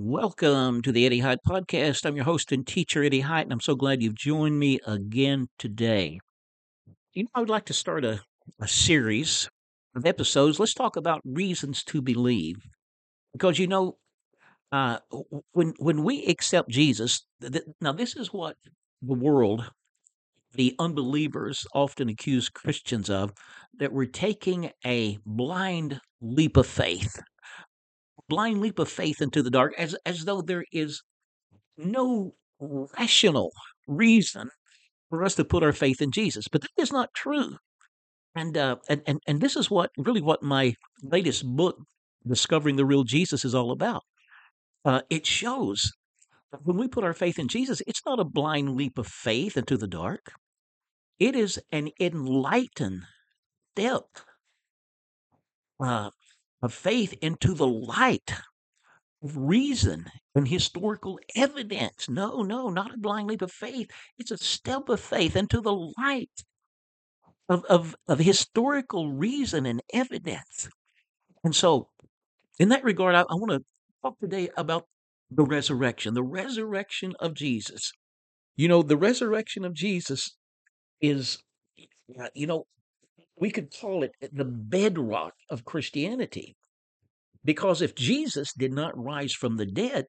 Welcome to the Eddie Hyatt Podcast. I'm your host and teacher, Eddie Hyatt, and I'm so glad you've joined me again today. You know, I would like to start a, a series of episodes. Let's talk about reasons to believe. Because, you know, uh, when when we accept Jesus, th- now this is what the world, the unbelievers often accuse Christians of, that we're taking a blind leap of faith blind leap of faith into the dark as as though there is no rational reason for us to put our faith in Jesus. But that is not true. And uh, and, and and this is what really what my latest book, Discovering the Real Jesus, is all about. Uh, it shows that when we put our faith in Jesus, it's not a blind leap of faith into the dark. It is an enlightened depth uh, of faith into the light of reason and historical evidence. No, no, not a blind leap of faith. It's a step of faith into the light of, of, of historical reason and evidence. And so, in that regard, I, I want to talk today about the resurrection, the resurrection of Jesus. You know, the resurrection of Jesus is, you know, we could call it the bedrock of Christianity. Because if Jesus did not rise from the dead,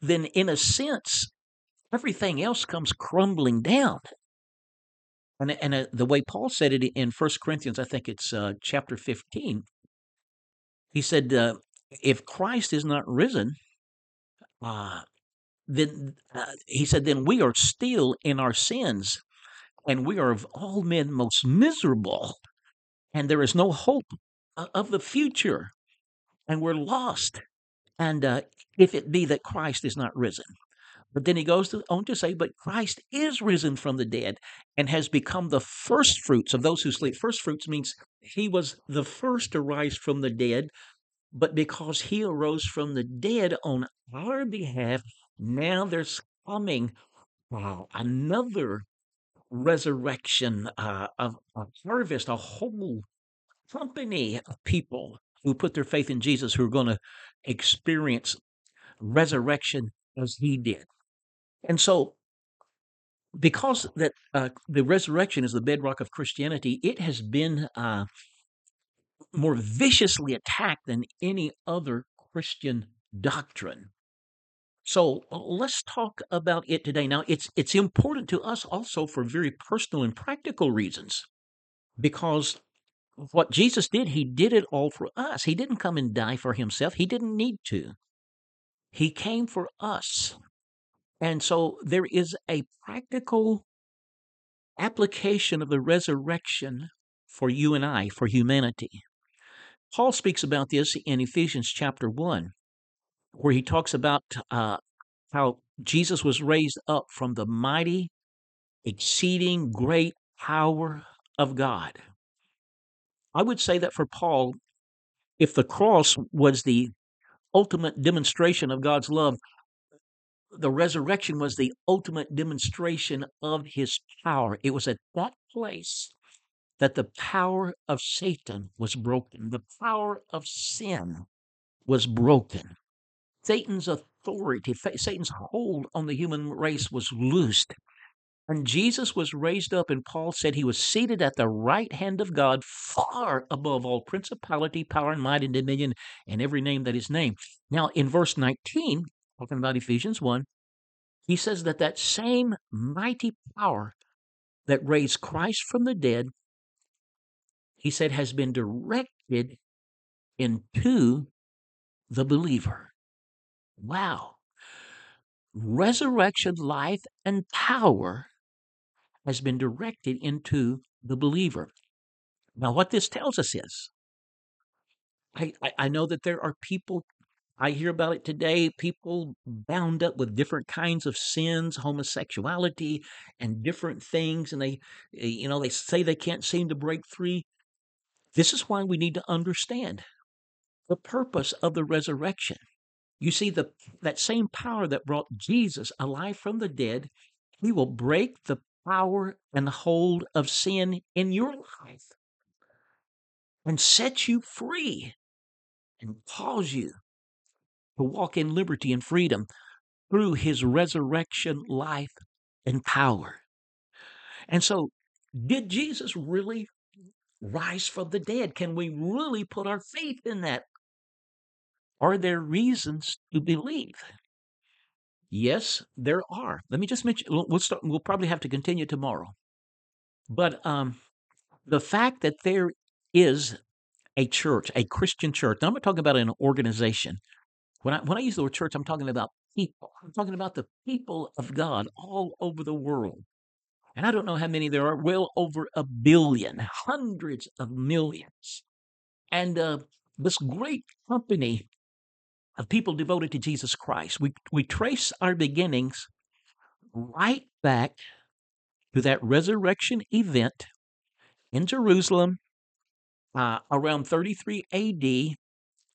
then in a sense, everything else comes crumbling down. And, and uh, the way Paul said it in First Corinthians, I think it's uh, chapter 15, he said, uh, if Christ is not risen, uh, then uh, he said, then we are still in our sins and we are of all men most miserable, and there is no hope of the future, and we're lost. And uh, if it be that Christ is not risen. But then he goes on to say, But Christ is risen from the dead and has become the first fruits of those who sleep. First fruits means he was the first to rise from the dead, but because he arose from the dead on our behalf, now there's coming wow, another resurrection, uh, of a harvest, a whole company of people who put their faith in Jesus who are going to experience resurrection as he did. And so, because that uh, the resurrection is the bedrock of Christianity, it has been uh, more viciously attacked than any other Christian doctrine. So uh, let's talk about it today. Now, it's it's important to us also for very personal and practical reasons, because what Jesus did, he did it all for us. He didn't come and die for himself. He didn't need to. He came for us. And so there is a practical application of the resurrection for you and I, for humanity. Paul speaks about this in Ephesians chapter 1, where he talks about uh, how Jesus was raised up from the mighty, exceeding great power of God. I would say that for Paul, if the cross was the ultimate demonstration of God's love, the resurrection was the ultimate demonstration of his power. It was at that place that the power of Satan was broken, the power of sin was broken. Satan's authority, Satan's hold on the human race was loosed. And Jesus was raised up, and Paul said he was seated at the right hand of God, far above all principality, power, and might, and dominion, and every name that is named. Now, in verse 19, talking about Ephesians 1, he says that that same mighty power that raised Christ from the dead, he said, has been directed into the believer. Wow. Resurrection, life, and power has been directed into the believer. Now, what this tells us is I, I, I know that there are people, I hear about it today, people bound up with different kinds of sins, homosexuality, and different things, and they, eh, you know, they say they can't seem to break free. This is why we need to understand the purpose of the resurrection. You see, the that same power that brought Jesus alive from the dead, he will break the power and hold of sin in your life and set you free and cause you to walk in liberty and freedom through his resurrection life and power. And so, did Jesus really rise from the dead? Can we really put our faith in that? Are there reasons to believe? Yes, there are. Let me just mention. We'll start. We'll probably have to continue tomorrow. But um, the fact that there is a church, a Christian church. Now I'm not talking about an organization. When I when I use the word church, I'm talking about people. I'm talking about the people of God all over the world. And I don't know how many there are. Well over a billion, hundreds of millions. And uh, this great company of people devoted to Jesus Christ. We we trace our beginnings right back to that resurrection event in Jerusalem uh, around 33 AD in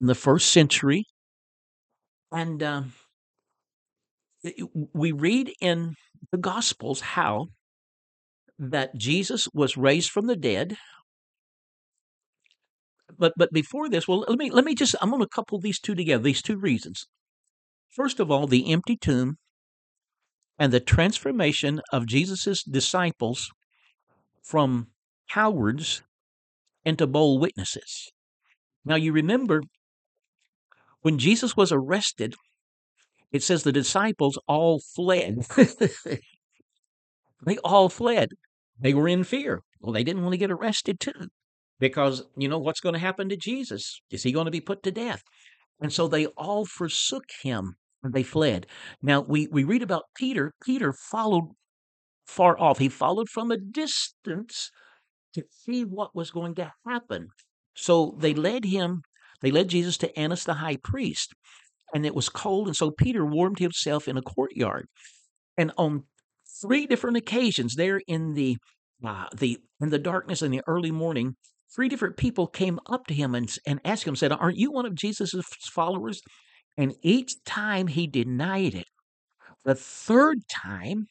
the first century. And um, we read in the Gospels how that Jesus was raised from the dead. But but before this, well, let me let me just I'm going to couple these two together. These two reasons. First of all, the empty tomb and the transformation of Jesus' disciples from cowards into bold witnesses. Now, you remember when Jesus was arrested, it says the disciples all fled. they all fled. They were in fear. Well, they didn't want to get arrested too, because, you know, what's going to happen to Jesus? Is he going to be put to death? And so they all forsook him and they fled. Now, we, we read about Peter. Peter followed far off, he followed from a distance to see what was going to happen. So they led him, they led Jesus to Annas the high priest, and it was cold. And so Peter warmed himself in a courtyard. And on three different occasions, there in the uh, the in the darkness in the early morning, three different people came up to him and, and asked him, said, Aren't you one of Jesus' followers? And each time he denied it. The third time,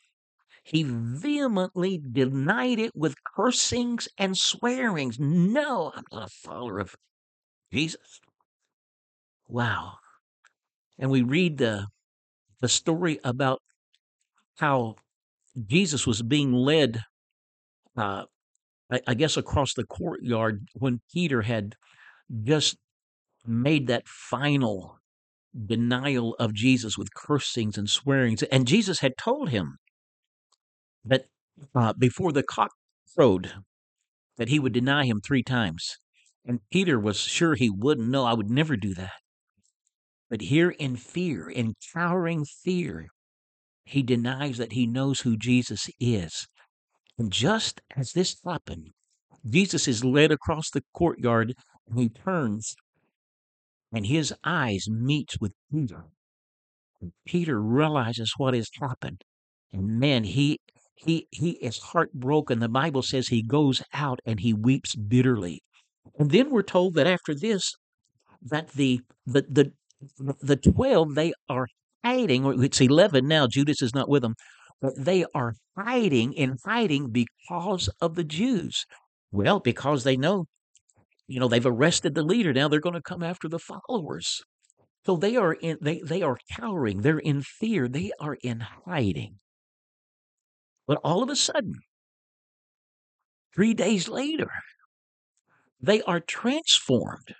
he vehemently denied it with cursings and swearings. No, I'm not a follower of Jesus. Wow. And we read the, the story about how Jesus was being led, uh, I, I guess, across the courtyard when Peter had just made that final denial of Jesus with cursings and swearings. And Jesus had told him that uh, before the cock crowed, that he would deny him three times. And Peter was sure he wouldn't. No, I would never do that. But here in fear, in cowering fear, he denies that he knows who Jesus is. And just as this happened, Jesus is led across the courtyard and he turns and his eyes meets with Peter. And Peter realizes what has happened. And man, he he he is heartbroken. The Bible says he goes out and he weeps bitterly. And then we're told that after this, that the the the the twelve they are hiding, or it's eleven now. Judas is not with them, but they are hiding in hiding because of the Jews. Well, because they know, you know, they've arrested the leader. Now they're going to come after the followers. So they are in they they are cowering. They're in fear. They are in hiding. But all of a sudden, three days later, they are transformed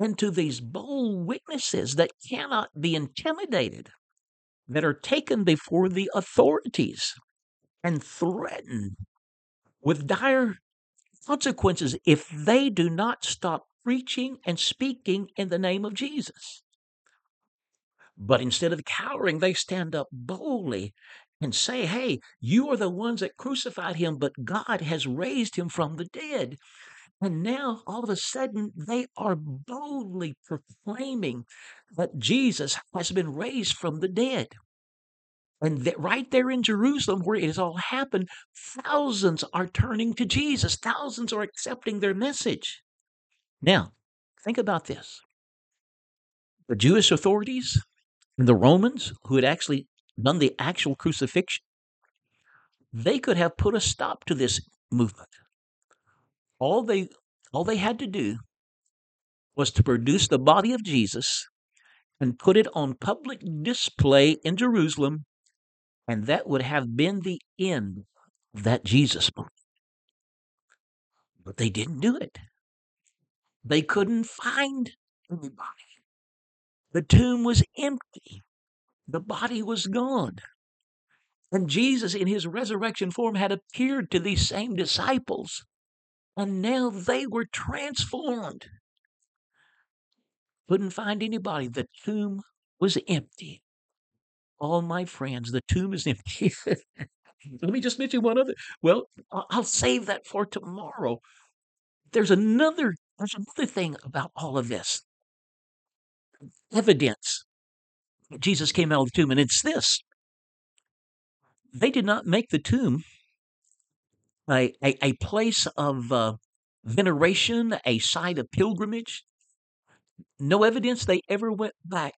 into these bold witnesses that cannot be intimidated, that are taken before the authorities and threatened with dire consequences if they do not stop preaching and speaking in the name of Jesus. But instead of cowering, they stand up boldly and say, hey, you are the ones that crucified him, but God has raised him from the dead. And now, all of a sudden, they are boldly proclaiming that Jesus has been raised from the dead. And right there in Jerusalem, where it has all happened, thousands are turning to Jesus. Thousands are accepting their message. Now, think about this. The Jewish authorities and the Romans, who had actually done the actual crucifixion, they could have put a stop to this movement. All they all they had to do was to produce the body of Jesus and put it on public display in Jerusalem, and that would have been the end of that Jesus movement. But they didn't do it. They couldn't find anybody. The tomb was empty. The body was gone. And Jesus, in his resurrection form, had appeared to these same disciples. And now they were transformed. Couldn't find anybody. The tomb was empty. All my friends, the tomb is empty. Let me just mention one other. Well, I'll save that for tomorrow. There's another there's another thing about all of this. Evidence. Jesus came out of the tomb, and it's this. They did not make the tomb a, a, a place of uh, veneration, a site of pilgrimage. No evidence they ever went back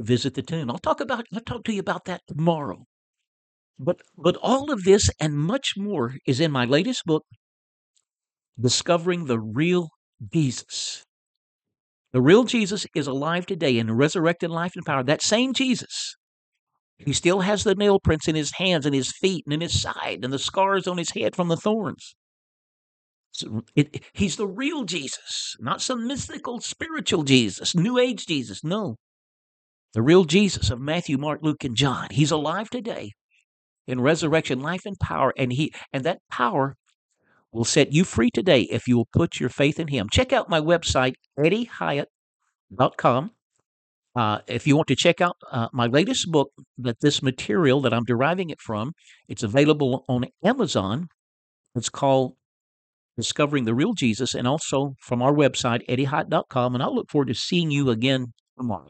visit the tomb. I'll talk about I'll talk to you about that tomorrow. But but all of this and much more is in my latest book, Discovering the Real Jesus. The real Jesus is alive today in resurrected life and power. That same Jesus. He still has the nail prints in his hands and his feet and in his side and the scars on his head from the thorns. So it, he's the real Jesus, not some mystical spiritual Jesus, New Age Jesus. No. The real Jesus of Matthew, Mark, Luke, and John. He's alive today in resurrection life and power and he and that power will set you free today if you will put your faith in him. Check out my website eddiehyatt.com uh, if you want to check out uh, my latest book that this material that i'm deriving it from it's available on amazon. It's called discovering the real jesus and also from our website eddiehyatt.com and i'll look forward to seeing you again tomorrow